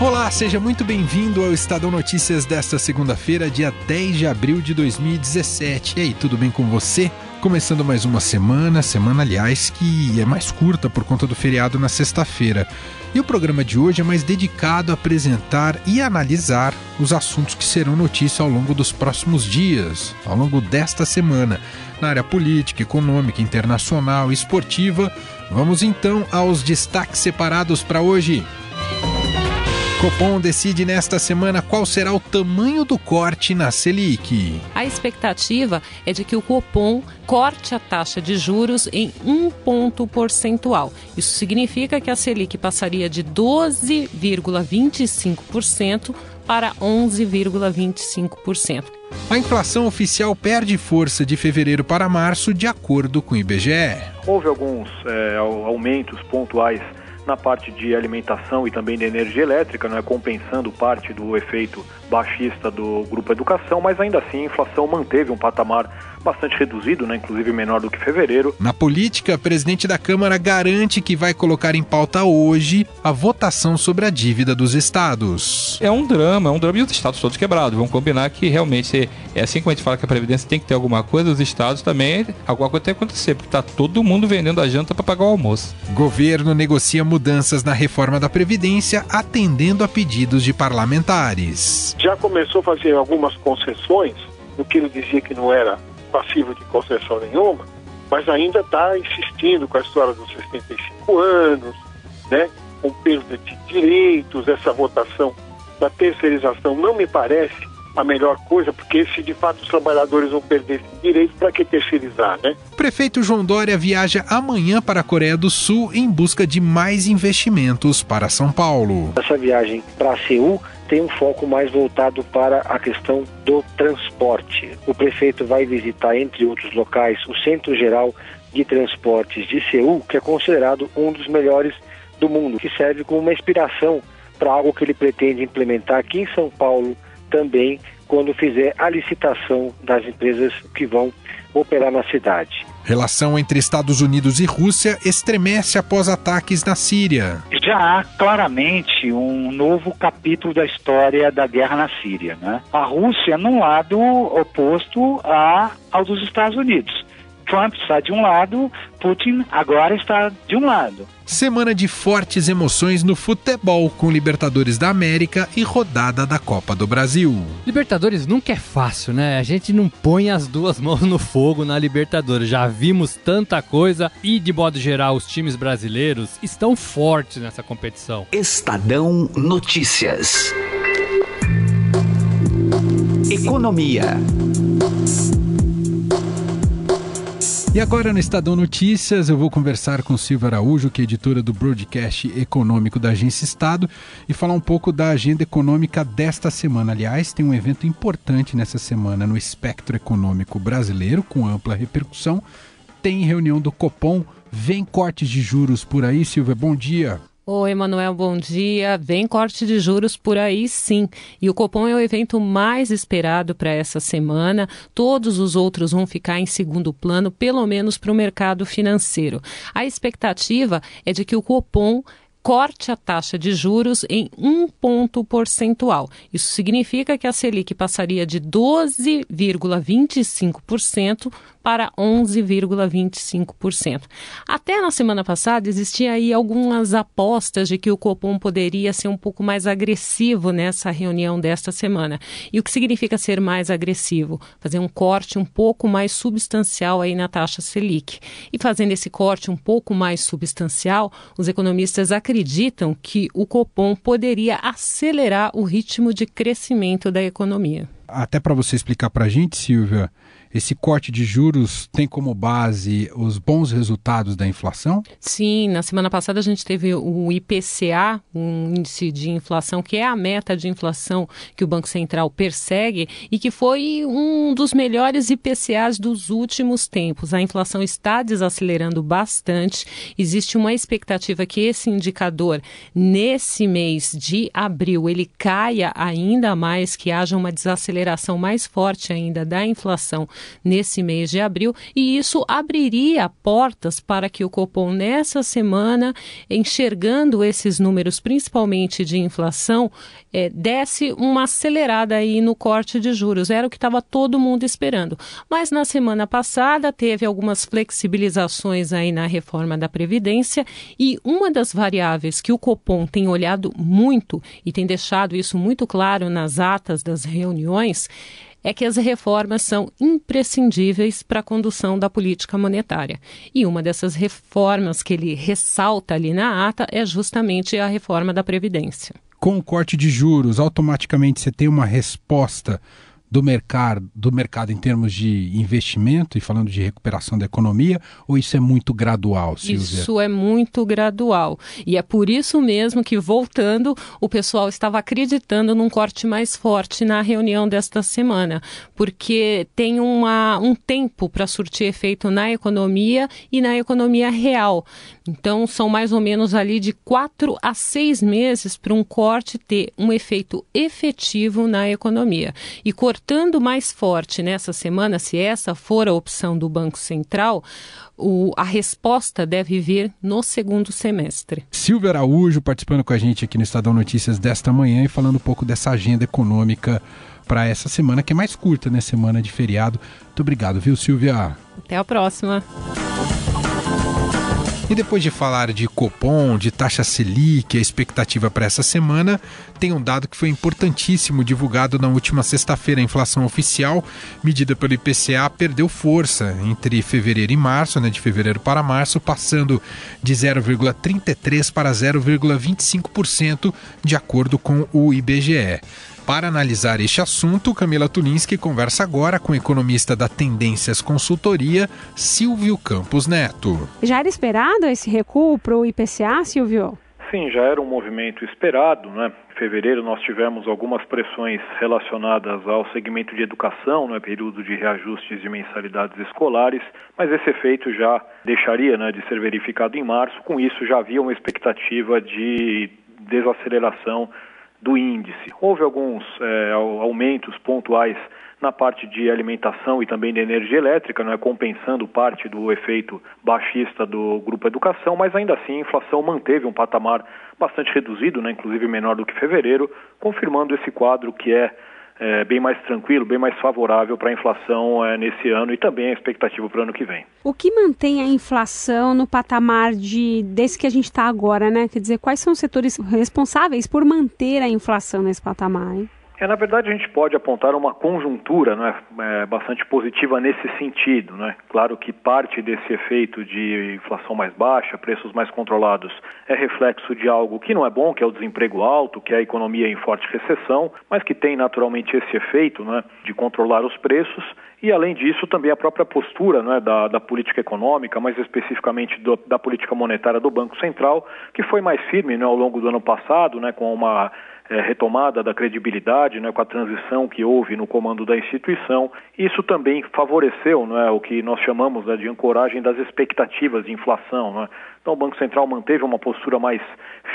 Olá, seja muito bem-vindo ao Estadão Notícias desta segunda-feira, dia 10 de abril de 2017. E aí, tudo bem com você? Começando mais uma semana, semana, aliás, que é mais curta por conta do feriado na sexta-feira. E o programa de hoje é mais dedicado a apresentar e analisar os assuntos que serão notícia ao longo dos próximos dias, ao longo desta semana, na área política, econômica, internacional e esportiva. Vamos então aos destaques separados para hoje. Copom decide nesta semana qual será o tamanho do corte na Selic. A expectativa é de que o Copom corte a taxa de juros em um ponto percentual. Isso significa que a Selic passaria de 12,25% para 11,25%. A inflação oficial perde força de fevereiro para março, de acordo com o IBGE. Houve alguns é, aumentos pontuais na parte de alimentação e também de energia elétrica, não é? Compensando parte do efeito baixista do grupo educação, mas ainda assim a inflação manteve um patamar bastante reduzido, né, inclusive menor do que fevereiro. Na política, o presidente da Câmara garante que vai colocar em pauta hoje a votação sobre a dívida dos estados. É um drama, é um drama e os estados todos quebrados. Vamos combinar que realmente é assim como a gente fala que a Previdência tem que ter alguma coisa, os estados também, alguma coisa tem que acontecer, porque está todo mundo vendendo a janta para pagar o almoço. Governo negocia mudanças na reforma da Previdência, atendendo a pedidos de parlamentares. Já começou a fazer algumas concessões, no que ele dizia que não era passivo de concessão nenhuma, mas ainda está insistindo com a história dos 65 anos, né, com perda de direitos, essa votação da terceirização não me parece a melhor coisa, porque se de fato os trabalhadores vão perder esse direito, para que terceirizar, né? O prefeito João Dória viaja amanhã para a Coreia do Sul em busca de mais investimentos para São Paulo. Essa viagem para Seul tem um foco mais voltado para a questão do transporte. O prefeito vai visitar, entre outros locais, o Centro Geral de Transportes de Seul, que é considerado um dos melhores do mundo, que serve como uma inspiração para algo que ele pretende implementar aqui em São Paulo também, quando fizer a licitação das empresas que vão operar na cidade. Relação entre Estados Unidos e Rússia estremece após ataques na Síria. Já há claramente um novo capítulo da história da guerra na Síria. Né? A Rússia num lado oposto a, ao dos Estados Unidos. Trump está de um lado, Putin agora está de um lado. Semana de fortes emoções no futebol, com Libertadores da América e rodada da Copa do Brasil. Libertadores nunca é fácil, né? A gente não põe as duas mãos no fogo na Libertadores. Já vimos tanta coisa e, de modo geral, os times brasileiros estão fortes nessa competição. Estadão Notícias. Economia. E agora no Estadão Notícias eu vou conversar com Silvia Araújo, que é editora do broadcast econômico da Agência Estado, e falar um pouco da agenda econômica desta semana. Aliás, tem um evento importante nessa semana no espectro econômico brasileiro, com ampla repercussão. Tem reunião do Copom, vem cortes de juros por aí, Silvia. Bom dia. Oi, Emanuel, bom dia. Vem corte de juros por aí, sim. E o Copom é o evento mais esperado para essa semana. Todos os outros vão ficar em segundo plano, pelo menos para o mercado financeiro. A expectativa é de que o Copom corte a taxa de juros em um ponto percentual. Isso significa que a Selic passaria de 12,25% para 11,25%. Até na semana passada existia aí algumas apostas de que o Copom poderia ser um pouco mais agressivo nessa reunião desta semana. E o que significa ser mais agressivo? Fazer um corte um pouco mais substancial aí na taxa Selic. E fazendo esse corte um pouco mais substancial, os economistas acreditam que o Copom poderia acelerar o ritmo de crescimento da economia. Até para você explicar para a gente, Silvia, esse corte de juros tem como base os bons resultados da inflação? Sim, na semana passada a gente teve o IPCA, um índice de inflação que é a meta de inflação que o Banco Central persegue e que foi um dos melhores IPCAs dos últimos tempos. A inflação está desacelerando bastante. Existe uma expectativa que esse indicador nesse mês de abril ele caia ainda mais, que haja uma desaceleração mais forte ainda da inflação nesse mês de abril, e isso abriria portas para que o Copom, nessa semana, enxergando esses números, principalmente de inflação, é, desse uma acelerada aí no corte de juros. Era o que estava todo mundo esperando. Mas na semana passada teve algumas flexibilizações aí na reforma da Previdência e uma das variáveis que o Copom tem olhado muito e tem deixado isso muito claro nas atas das reuniões é que as reformas são imprescindíveis para a condução da política monetária. E uma dessas reformas que ele ressalta ali na ata é justamente a reforma da Previdência. Com o corte de juros, automaticamente você tem uma resposta do mercado, do mercado em termos de investimento e falando de recuperação da economia, ou isso é muito gradual, Silvia? Isso é muito gradual. E é por isso mesmo que, voltando, o pessoal estava acreditando num corte mais forte na reunião desta semana, porque tem uma, um tempo para surtir efeito na economia e na economia real. Então, são mais ou menos ali de quatro a seis meses para um corte ter um efeito efetivo na economia. E cortando mais forte nessa semana, se essa for a opção do Banco Central, o, a resposta deve vir no segundo semestre. Silvia Araújo participando com a gente aqui no Estadão Notícias desta manhã e falando um pouco dessa agenda econômica para essa semana, que é mais curta, né? Semana de feriado. Muito obrigado, viu, Silvia? Até a próxima. E depois de falar de Copom, de taxa Selic, a expectativa para essa semana, tem um dado que foi importantíssimo divulgado na última sexta-feira. A inflação oficial, medida pelo IPCA, perdeu força entre fevereiro e março, né, de fevereiro para março, passando de 0,33% para 0,25%, de acordo com o IBGE. Para analisar este assunto, Camila Tulinski conversa agora com o economista da Tendências Consultoria, Silvio Campos Neto. Já era esperado esse recuo para o IPCA, Silvio? Sim, já era um movimento esperado, né? Em fevereiro nós tivemos algumas pressões relacionadas ao segmento de educação, no né? período de reajustes de mensalidades escolares, mas esse efeito já deixaria né, de ser verificado em março. Com isso, já havia uma expectativa de desaceleração do índice. Houve alguns é, aumentos pontuais na parte de alimentação e também de energia elétrica, não é compensando parte do efeito baixista do grupo educação, mas ainda assim a inflação manteve um patamar bastante reduzido, né, inclusive menor do que fevereiro, confirmando esse quadro que é é, bem mais tranquilo, bem mais favorável para a inflação é, nesse ano e também a expectativa para o ano que vem. O que mantém a inflação no patamar de desse que a gente está agora, né? Quer dizer, quais são os setores responsáveis por manter a inflação nesse patamar? Hein? É, na verdade, a gente pode apontar uma conjuntura né, é, bastante positiva nesse sentido. Né? Claro que parte desse efeito de inflação mais baixa, preços mais controlados, é reflexo de algo que não é bom, que é o desemprego alto, que é a economia em forte recessão, mas que tem naturalmente esse efeito né, de controlar os preços. E, além disso, também a própria postura né, da, da política econômica, mais especificamente do, da política monetária do Banco Central, que foi mais firme né, ao longo do ano passado, né, com uma é, retomada da credibilidade, né, com a transição que houve no comando da instituição. Isso também favoreceu né, o que nós chamamos né, de ancoragem das expectativas de inflação. Né. Então, o Banco Central manteve uma postura mais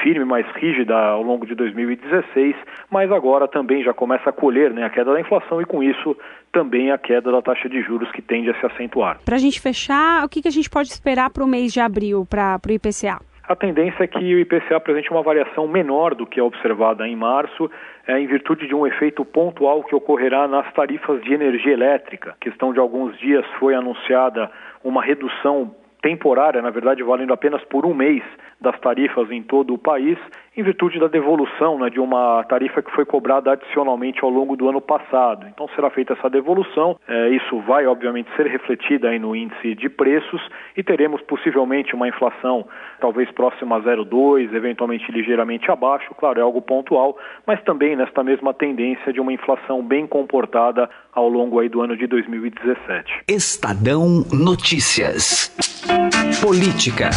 firme, mais rígida ao longo de 2016, mas agora também já começa a colher né, a queda da inflação e, com isso, também a queda da taxa de juros que tende a se acentuar. Para a gente fechar, o que, que a gente pode esperar para o mês de abril, para o IPCA? A tendência é que o IPCA apresente uma variação menor do que a observada em março, é, em virtude de um efeito pontual que ocorrerá nas tarifas de energia elétrica. Questão de alguns dias foi anunciada uma redução temporária, na verdade valendo apenas por um mês das tarifas em todo o país, em virtude da devolução né, de uma tarifa que foi cobrada adicionalmente ao longo do ano passado. Então será feita essa devolução, é, isso vai obviamente ser refletido aí no índice de preços e teremos possivelmente uma inflação talvez próxima a 0,2, eventualmente ligeiramente abaixo, claro, é algo pontual, mas também nesta mesma tendência de uma inflação bem comportada ao longo aí do ano de 2017. Estadão Notícias. Política.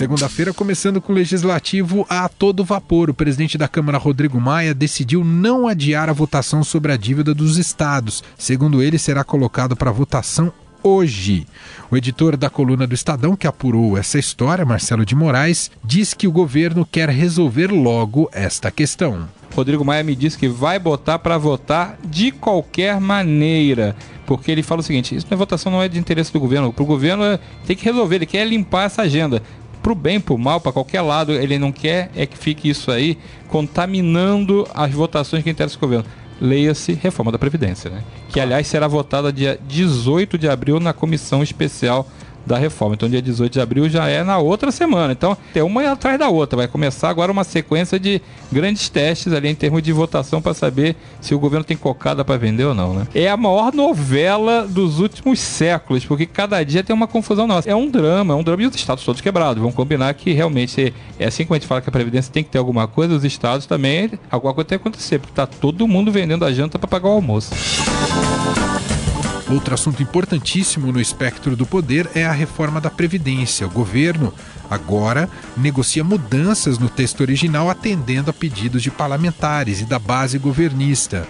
Segunda-feira, começando com o legislativo a todo vapor, o presidente da Câmara, Rodrigo Maia, decidiu não adiar a votação sobre a dívida dos estados. Segundo ele, será colocado para votação hoje. O editor da coluna do Estadão, que apurou essa história, Marcelo de Moraes, diz que o governo quer resolver logo esta questão. Rodrigo Maia me disse que vai botar para votar de qualquer maneira. Porque ele fala o seguinte: isso não é votação, não é de interesse do governo. Para o governo tem que resolver, ele quer limpar essa agenda pro bem, pro mal, para qualquer lado, ele não quer é que fique isso aí contaminando as votações que interessam o governo. Leia-se reforma da Previdência, né? Que aliás será votada dia 18 de abril na comissão especial da reforma. Então, dia 18 de abril já é na outra semana. Então, tem uma atrás da outra. Vai começar agora uma sequência de grandes testes ali em termos de votação para saber se o governo tem cocada para vender ou não, né? É a maior novela dos últimos séculos, porque cada dia tem uma confusão nossa. É um drama, é um drama e os estados todos quebrados. Vamos combinar que realmente é assim como a gente fala que a Previdência tem que ter alguma coisa, os estados também, alguma coisa tem que acontecer, porque tá todo mundo vendendo a janta para pagar o almoço. Outro assunto importantíssimo no espectro do poder é a reforma da Previdência. O governo agora negocia mudanças no texto original atendendo a pedidos de parlamentares e da base governista.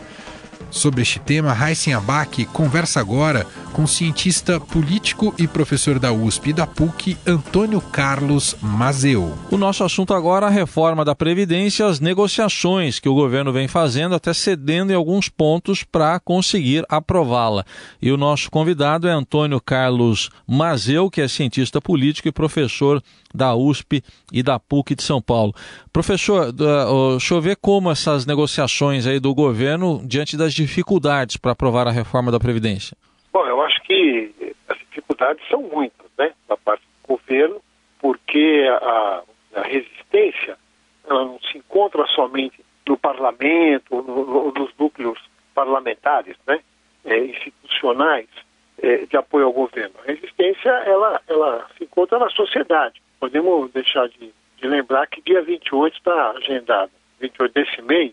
Sobre este tema, Raíssen Abac conversa agora com o cientista político e professor da USP e da PUC, Antônio Carlos Mazeu. O nosso assunto agora é a reforma da Previdência, as negociações que o governo vem fazendo, até cedendo em alguns pontos para conseguir aprová-la. E o nosso convidado é Antônio Carlos Mazeu, que é cientista político e professor da USP e da PUC de São Paulo. Professor, deixa eu ver como essas negociações aí do governo diante das dificuldades para aprovar a reforma da Previdência. Bom, eu acho que as dificuldades são muitas, né, da parte do governo, porque a, a resistência ela não se encontra somente no parlamento, no, nos núcleos parlamentares, né, é, institucionais é, de apoio ao governo. A resistência ela, ela se encontra na sociedade podemos deixar de, de lembrar que dia 28 está agendado, 28 desse mês,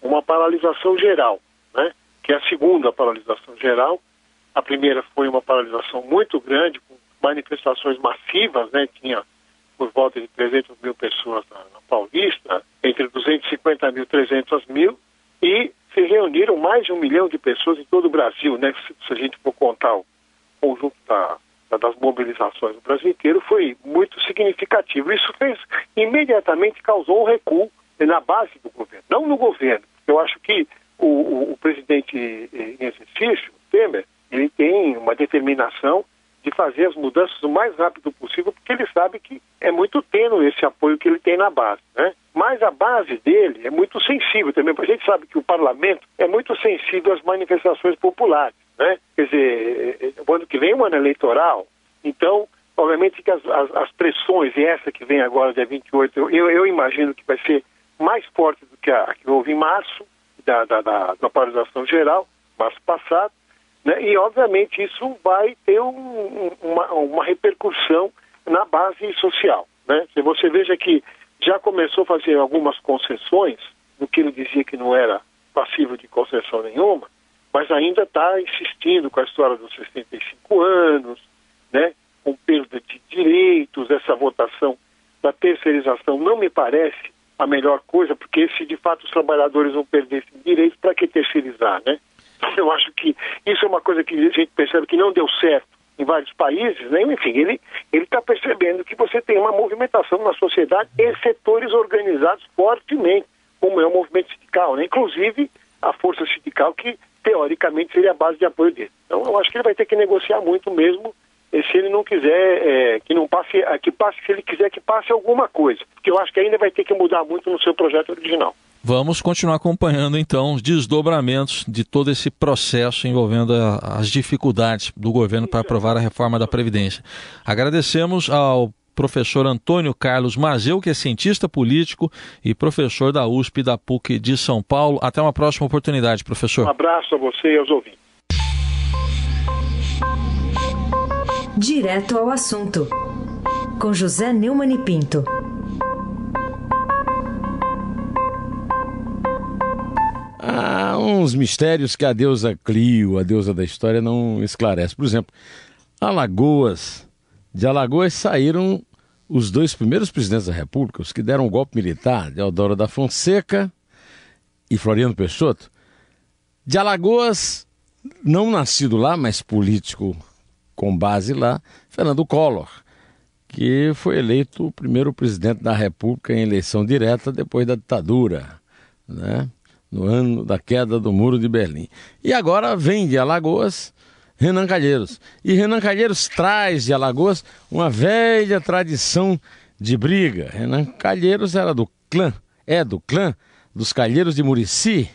uma paralisação geral, né? que é a segunda paralisação geral. A primeira foi uma paralisação muito grande, com manifestações massivas, né? tinha por volta de 300 mil pessoas na, na Paulista, entre 250 mil e 300 mil, e se reuniram mais de um milhão de pessoas em todo o Brasil, né? se, se a gente for contar o conjunto da, das mobilizações do Brasil inteiro foi muito significativo. Isso fez, imediatamente causou um recuo na base do governo, não no governo. Eu acho que o, o, o presidente em exercício, Temer, ele tem uma determinação de fazer as mudanças o mais rápido possível, porque ele sabe que é muito tênue esse apoio que ele tem na base, né? Mas a base dele é muito sensível também, porque a gente sabe que o parlamento é muito sensível às manifestações populares né? Quer dizer, o ano que vem é um ano eleitoral, então, obviamente que as, as, as, pressões, e essa que vem agora, dia 28, eu, eu imagino que vai ser mais forte do que a, a que houve em março, da, da, da, da paralisação geral, março passado, né? e obviamente isso vai ter um, uma, uma repercussão na base social. Né? Se você veja que já começou a fazer algumas concessões, no que ele dizia que não era passivo de concessão nenhuma, mas ainda está insistindo com a história dos 65 anos, né, com perda de direitos, essa votação da terceirização não me parece a melhor coisa, porque se de fato os trabalhadores vão perder esse direito, para que terceirizar, né? Eu acho que isso é uma coisa que a gente percebe que não deu certo em vários países, né? Enfim, ele está percebendo que você tem uma movimentação na sociedade e setores organizados fortemente, como é o movimento sindical, né? Inclusive a força sindical que teoricamente seria a base de apoio dele. Então eu acho que ele vai ter que negociar muito mesmo se ele não quiser é, que não passe, que passe, se ele quiser que passe alguma coisa, porque eu acho que ainda vai ter que mudar muito no seu projeto original. Vamos continuar acompanhando então os desdobramentos de todo esse processo envolvendo as dificuldades do governo para aprovar a reforma da Previdência. Agradecemos ao professor Antônio Carlos Mazeu, que é cientista político e professor da USP da PUC de São Paulo. Até uma próxima oportunidade, professor. Um abraço a você e aos ouvintes. Direto ao assunto, com José Neumann e Pinto. Uns mistérios que a deusa Clio, a deusa da história, não esclarece. Por exemplo, Alagoas. De Alagoas saíram os dois primeiros presidentes da República, os que deram o golpe militar, Deodoro da Fonseca e Floriano Peixoto. De Alagoas, não nascido lá, mas político com base lá, Fernando Collor, que foi eleito o primeiro presidente da República em eleição direta depois da ditadura, né? No ano da queda do Muro de Berlim. E agora vem de Alagoas Renan Calheiros. E Renan Calheiros traz de Alagoas uma velha tradição de briga. Renan Calheiros era do clã, é do clã dos Calheiros de Murici,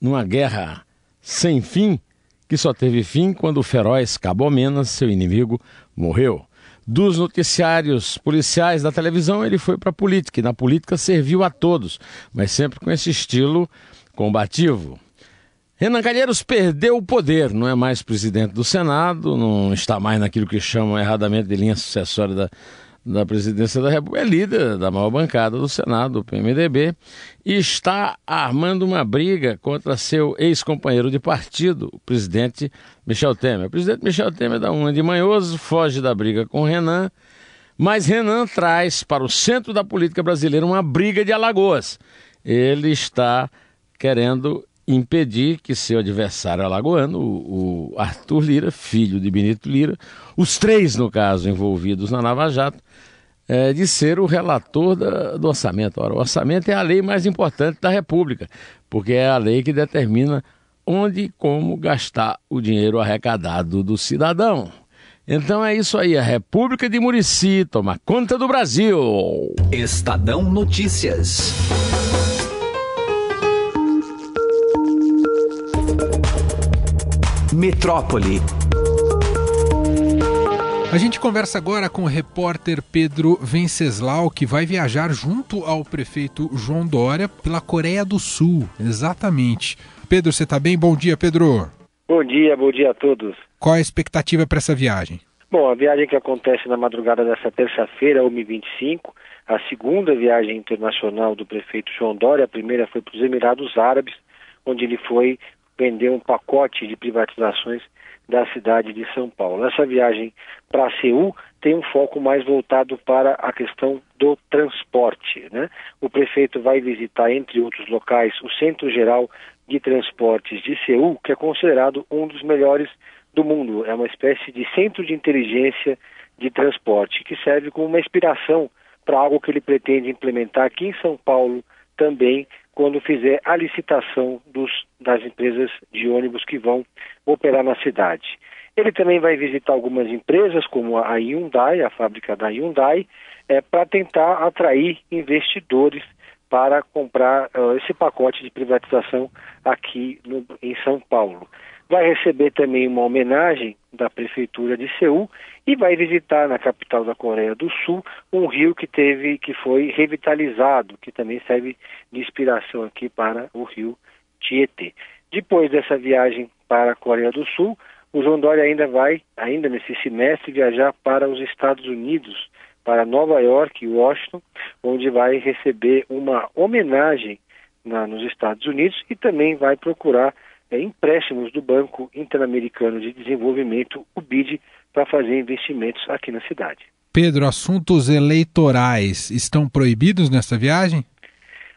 numa guerra sem fim que só teve fim quando o feroz Cabo Menas, seu inimigo, morreu. Dos noticiários policiais da televisão, ele foi para a política, e na política serviu a todos, mas sempre com esse estilo combativo. Renan Calheiros perdeu o poder, não é mais presidente do Senado, não está mais naquilo que chamam erradamente de linha sucessória da, da presidência da República, é líder da maior bancada do Senado, o PMDB, e está armando uma briga contra seu ex-companheiro de partido, o presidente Michel Temer. O presidente Michel Temer dá uma de manhoso, foge da briga com Renan, mas Renan traz para o centro da política brasileira uma briga de Alagoas. Ele está querendo impedir que seu adversário alagoano, o, Arthur Lira, filho de Benito Lira, os três, no caso, envolvidos na Lava Jato, é, de ser o relator da, do orçamento. Ora, o orçamento é a lei mais importante da República, porque é a lei que determina onde e como gastar o dinheiro arrecadado do cidadão. Então é isso aí, a República de Murici toma conta do Brasil. Estadão Notícias. Metrópole. A gente conversa agora com o repórter Pedro Venceslau, que vai viajar junto ao prefeito João Dória pela Coreia do Sul. Exatamente. Pedro, você está bem? Bom dia, Pedro. Bom dia, bom dia a todos. Qual a expectativa para essa viagem? Bom, a viagem que acontece na madrugada dessa terça-feira, 1h25, a segunda viagem internacional do prefeito João Dória, a primeira foi para os Emirados Árabes, onde ele foi vender um pacote de privatizações da cidade de São Paulo. Essa viagem para Seul tem um foco mais voltado para a questão do transporte. Né? O prefeito vai visitar, entre outros locais, o Centro Geral de Transportes de Seul, que é considerado um dos melhores do mundo. É uma espécie de centro de inteligência de transporte, que serve como uma inspiração para algo que ele pretende implementar aqui em São Paulo também quando fizer a licitação dos, das empresas de ônibus que vão operar na cidade. Ele também vai visitar algumas empresas, como a Hyundai, a fábrica da Hyundai, é, para tentar atrair investidores para comprar uh, esse pacote de privatização aqui no, em São Paulo. Vai receber também uma homenagem da Prefeitura de Seul e vai visitar na capital da Coreia do Sul um rio que teve, que foi revitalizado, que também serve de inspiração aqui para o rio Tietê. Depois dessa viagem para a Coreia do Sul, o João Dória ainda vai, ainda nesse semestre, viajar para os Estados Unidos, para Nova York e Washington, onde vai receber uma homenagem na, nos Estados Unidos e também vai procurar é, empréstimos do Banco Interamericano de Desenvolvimento, o BID, para fazer investimentos aqui na cidade. Pedro, assuntos eleitorais estão proibidos nessa viagem?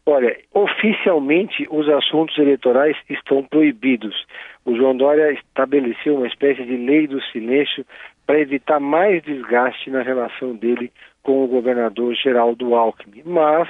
Olha, oficialmente os assuntos eleitorais estão proibidos. O João Dória estabeleceu uma espécie de lei do silêncio para evitar mais desgaste na relação dele com o governador Geraldo Alckmin. Mas,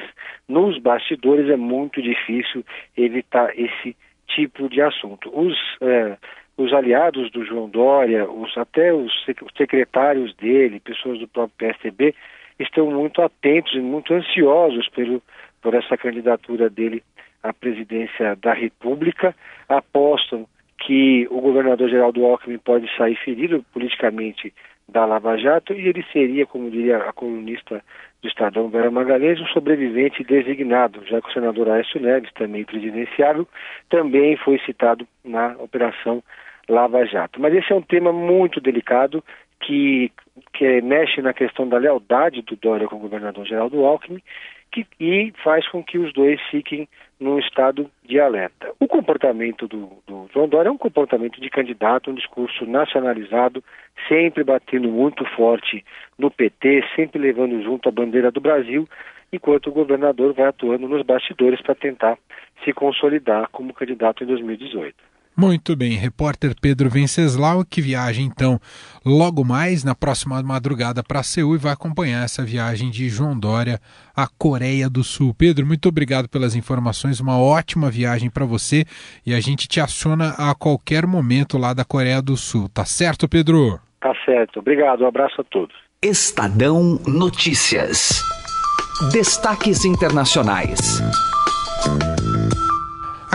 nos bastidores, é muito difícil evitar esse tipo de assunto. Os é, os aliados do João Dória, os, até os secretários dele, pessoas do próprio PSDB, estão muito atentos e muito ansiosos pelo, por essa candidatura dele a presidência da República, apostam que o governador Geraldo Alckmin pode sair ferido politicamente da Lava Jato e ele seria, como diria a colunista do Estadão Vera Magalhães, um sobrevivente designado, já que o senador Aécio Neves, também presidenciável, também foi citado na operação Lava Jato. Mas esse é um tema muito delicado que, que mexe na questão da lealdade do Dória com o governador Geraldo Alckmin que, e faz com que os dois fiquem num estado de alerta. O comportamento do, do João Dória é um comportamento de candidato, um discurso nacionalizado, sempre batendo muito forte no PT, sempre levando junto a bandeira do Brasil, enquanto o governador vai atuando nos bastidores para tentar se consolidar como candidato em 2018. Muito bem, repórter Pedro Venceslau, que viaja então logo mais na próxima madrugada para Seul e vai acompanhar essa viagem de João Dória à Coreia do Sul. Pedro, muito obrigado pelas informações, uma ótima viagem para você e a gente te aciona a qualquer momento lá da Coreia do Sul. Tá certo, Pedro? Tá certo. Obrigado. Um abraço a todos. Estadão Notícias. Destaques internacionais.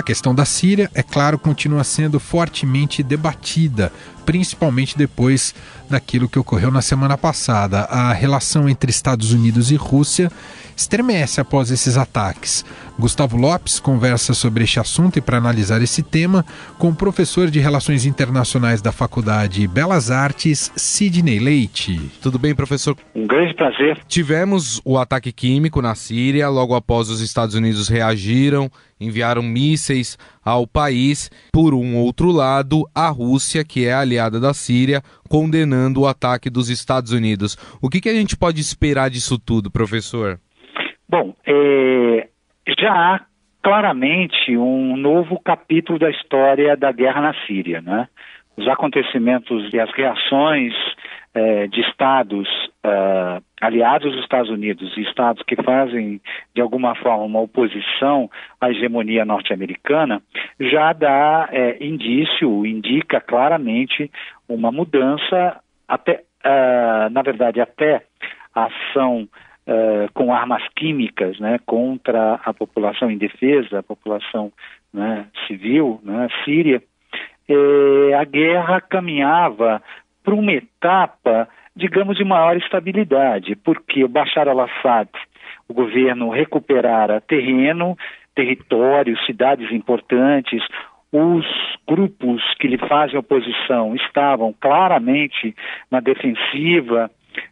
A questão da Síria, é claro, continua sendo fortemente debatida, principalmente depois daquilo que ocorreu na semana passada. A relação entre Estados Unidos e Rússia estremece após esses ataques. Gustavo Lopes conversa sobre este assunto e para analisar esse tema com o professor de Relações Internacionais da Faculdade Belas Artes, Sidney Leite. Tudo bem, professor? Um grande prazer. Tivemos o ataque químico na Síria, logo após os Estados Unidos reagiram, enviaram mísseis ao país. Por um outro lado, a Rússia, que é aliada da Síria, condenando o ataque dos Estados Unidos. O que, que a gente pode esperar disso tudo, professor? Bom, é, já há claramente um novo capítulo da história da guerra na Síria. Né? Os acontecimentos e as reações é, de estados uh, aliados dos Estados Unidos e estados que fazem, de alguma forma, uma oposição à hegemonia norte-americana, já dá é, indício, indica claramente uma mudança, até, uh, na verdade, até a ação uh, com armas químicas né, contra a população indefesa, a população né, civil né, síria, a guerra caminhava para uma etapa, digamos, de maior estabilidade, porque o Bashar al-Assad, o governo recuperara terreno, territórios, cidades importantes, os grupos que lhe fazem oposição estavam claramente na defensiva,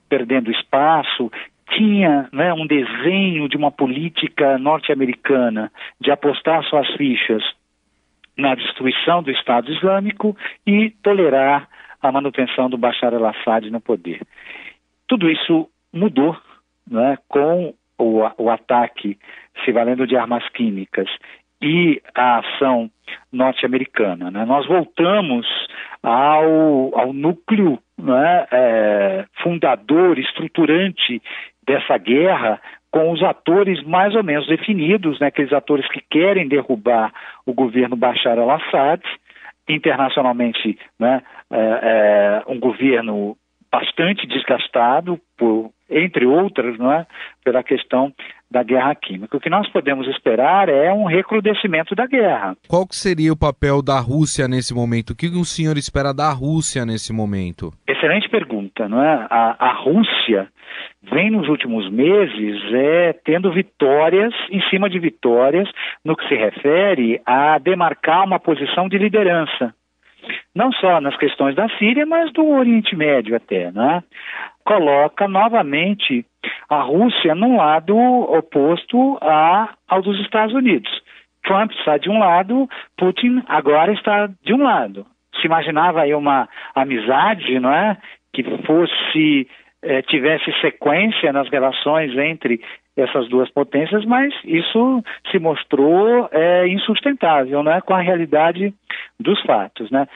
perdendo espaço, tinha né, um desenho de uma política norte-americana de apostar suas fichas na destruição do Estado Islâmico e tolerar a manutenção do Bashar al-Assad no poder. Tudo isso mudou né, com o, o ataque se valendo de armas químicas e a ação norte-americana. Né? Nós voltamos ao, ao núcleo né, é, fundador, estruturante dessa guerra com os atores mais ou menos definidos, né, aqueles atores que querem derrubar o governo Bashar al-Assad, internacionalmente né, é, é, um governo bastante desgastado, por, entre outras, não é, pela questão da guerra química. O que nós podemos esperar é um recrudescimento da guerra. Qual seria o papel da Rússia nesse momento? O que o senhor espera da Rússia nesse momento? Excelente pergunta, não é? A, a Rússia vem nos últimos meses é tendo vitórias em cima de vitórias no que se refere a demarcar uma posição de liderança não só nas questões da Síria, mas do Oriente Médio até, né? coloca novamente a Rússia num lado oposto a, ao dos Estados Unidos. Trump está de um lado, Putin agora está de um lado. Se imaginava aí uma amizade, não é, que fosse eh, tivesse sequência nas relações entre essas duas potências, mas isso se mostrou é, insustentável, né, com a realidade dos fatos, né.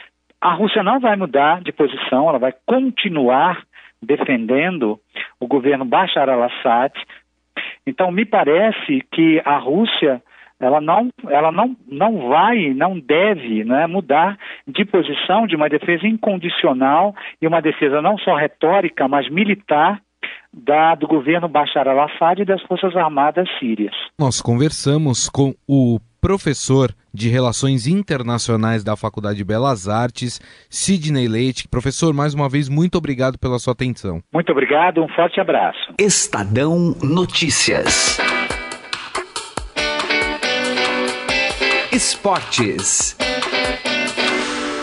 A Rússia não vai mudar de posição, ela vai continuar defendendo o governo Bashar al-Assad. Então, me parece que a Rússia ela não, ela não, não vai, não deve né, mudar de posição de uma defesa incondicional e uma defesa não só retórica, mas militar da, do governo Bashar al-Assad e das Forças Armadas sírias. Nós conversamos com o professor de Relações Internacionais da Faculdade de Belas Artes, Sidney Leite. Professor, mais uma vez, muito obrigado pela sua atenção. Muito obrigado, um forte abraço. Estadão Notícias. Esportes.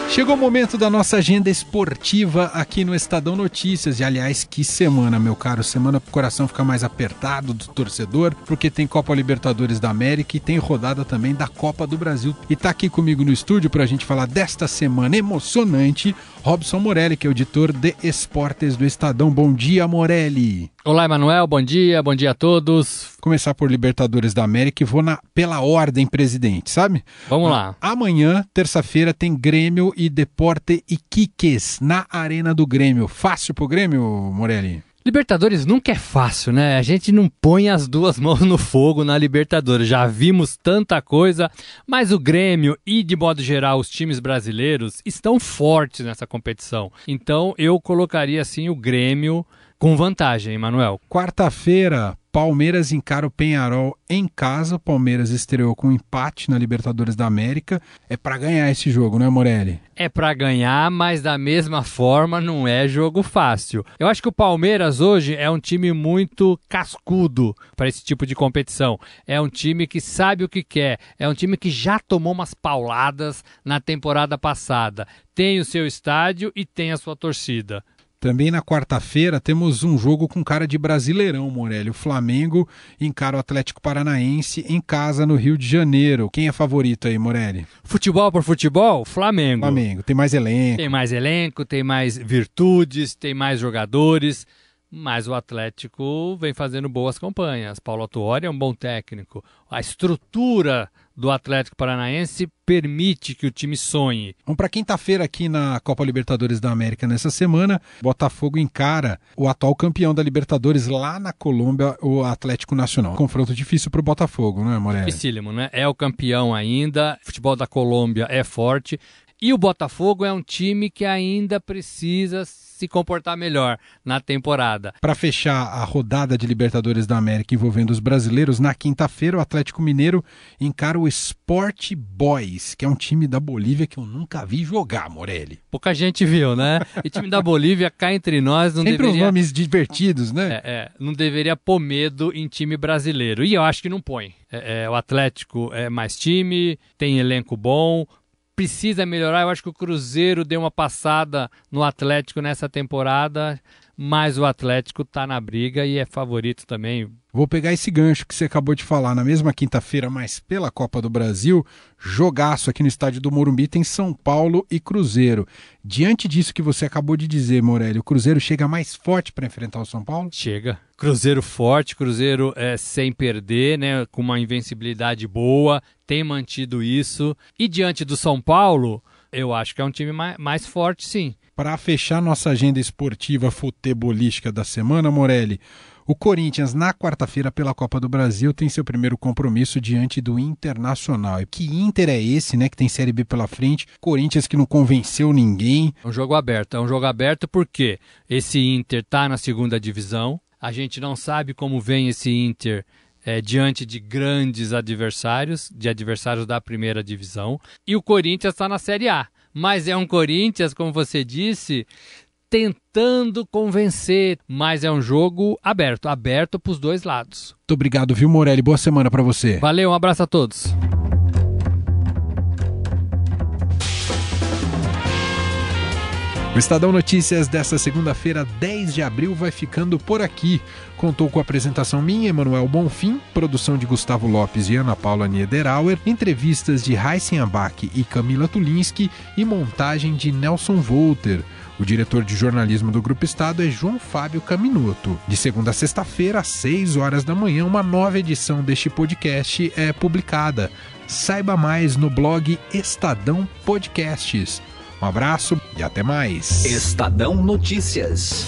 Chegou o momento da nossa agenda esportiva aqui no Estadão Notícias. E aliás, que semana, meu caro. Semana pro coração ficar mais apertado do torcedor, porque tem Copa Libertadores da América e tem rodada também da Copa do Brasil. E tá aqui comigo no estúdio pra gente falar desta semana emocionante, Robson Morelli, que é o editor de esportes do Estadão. Bom dia, Morelli. Olá, Emanuel. Bom dia, bom dia a todos. Começar por Libertadores da América e vou na, pela ordem, presidente, sabe? Vamos lá. Amanhã, terça-feira, tem Grêmio e Deporte Iquiques na Arena do Grêmio. Fácil pro Grêmio, Morelli? Libertadores nunca é fácil, né? A gente não põe as duas mãos no fogo na Libertadores. Já vimos tanta coisa, mas o Grêmio e, de modo geral, os times brasileiros estão fortes nessa competição. Então eu colocaria assim o Grêmio com vantagem, Manuel. Quarta-feira, Palmeiras encara o Penharol em casa. O Palmeiras estreou com um empate na Libertadores da América. É para ganhar esse jogo, né, Morelli? É para ganhar, mas da mesma forma não é jogo fácil. Eu acho que o Palmeiras hoje é um time muito cascudo para esse tipo de competição. É um time que sabe o que quer. É um time que já tomou umas pauladas na temporada passada. Tem o seu estádio e tem a sua torcida. Também na quarta-feira temos um jogo com cara de brasileirão, Morelli. O Flamengo encara o Atlético Paranaense em casa no Rio de Janeiro. Quem é favorito aí, Morelli? Futebol por futebol, Flamengo. Flamengo. Tem mais elenco. Tem mais elenco, tem mais virtudes, tem mais jogadores. Mas o Atlético vem fazendo boas campanhas. Paulo Tuori é um bom técnico. A estrutura do Atlético Paranaense permite que o time sonhe. Vamos para quinta-feira aqui na Copa Libertadores da América nessa semana. Botafogo encara o atual campeão da Libertadores lá na Colômbia, o Atlético Nacional. Confronto difícil para o Botafogo, não é, Morelli? Dificílimo, né? É o campeão ainda. O futebol da Colômbia é forte. E o Botafogo é um time que ainda precisa se comportar melhor na temporada. Para fechar a rodada de Libertadores da América envolvendo os brasileiros, na quinta-feira o Atlético Mineiro encara o Sport Boys, que é um time da Bolívia que eu nunca vi jogar, Morelli. Pouca gente viu, né? E time da Bolívia, cá entre nós, não Sempre deveria... os nomes divertidos, né? É, é, não deveria pôr medo em time brasileiro. E eu acho que não põe. É, é, o Atlético é mais time, tem elenco bom, precisa melhorar. Eu acho que o Cruzeiro deu uma passada no Atlético nessa temporada, mas o Atlético está na briga e é favorito também. Vou pegar esse gancho que você acabou de falar. Na mesma quinta-feira, mas pela Copa do Brasil, jogaço aqui no estádio do Morumbi tem São Paulo e Cruzeiro. Diante disso que você acabou de dizer, Morelli, o Cruzeiro chega mais forte para enfrentar o São Paulo? Chega. Cruzeiro forte, Cruzeiro é, sem perder, né, com uma invencibilidade boa, tem mantido isso. E diante do São Paulo, eu acho que é um time mais, mais forte, sim. Para fechar nossa agenda esportiva futebolística da semana, Morelli, o Corinthians, na quarta-feira, pela Copa do Brasil, tem seu primeiro compromisso diante do Internacional. E que Inter é esse, né? Que tem Série B pela frente. Corinthians que não convenceu ninguém. É um jogo aberto. É um jogo aberto porque esse Inter tá na segunda divisão. A gente não sabe como vem esse Inter é, diante de grandes adversários, de adversários da primeira divisão. E o Corinthians está na Série A. Mas é um Corinthians, como você disse, tentando convencer, mas é um jogo aberto, aberto para os dois lados. Muito obrigado, viu, Morelli? Boa semana para você. Valeu, um abraço a todos. O Estadão Notícias desta segunda-feira, 10 de abril, vai ficando por aqui. Contou com a apresentação minha, Emanuel Bonfim, produção de Gustavo Lopes e Ana Paula Niederauer, entrevistas de Heisen Abac e Camila Tulinski e montagem de Nelson Volter. O diretor de jornalismo do Grupo Estado é João Fábio Caminoto. De segunda a sexta-feira, às 6 horas da manhã, uma nova edição deste podcast é publicada. Saiba mais no blog Estadão Podcasts. Um abraço e até mais. Estadão Notícias.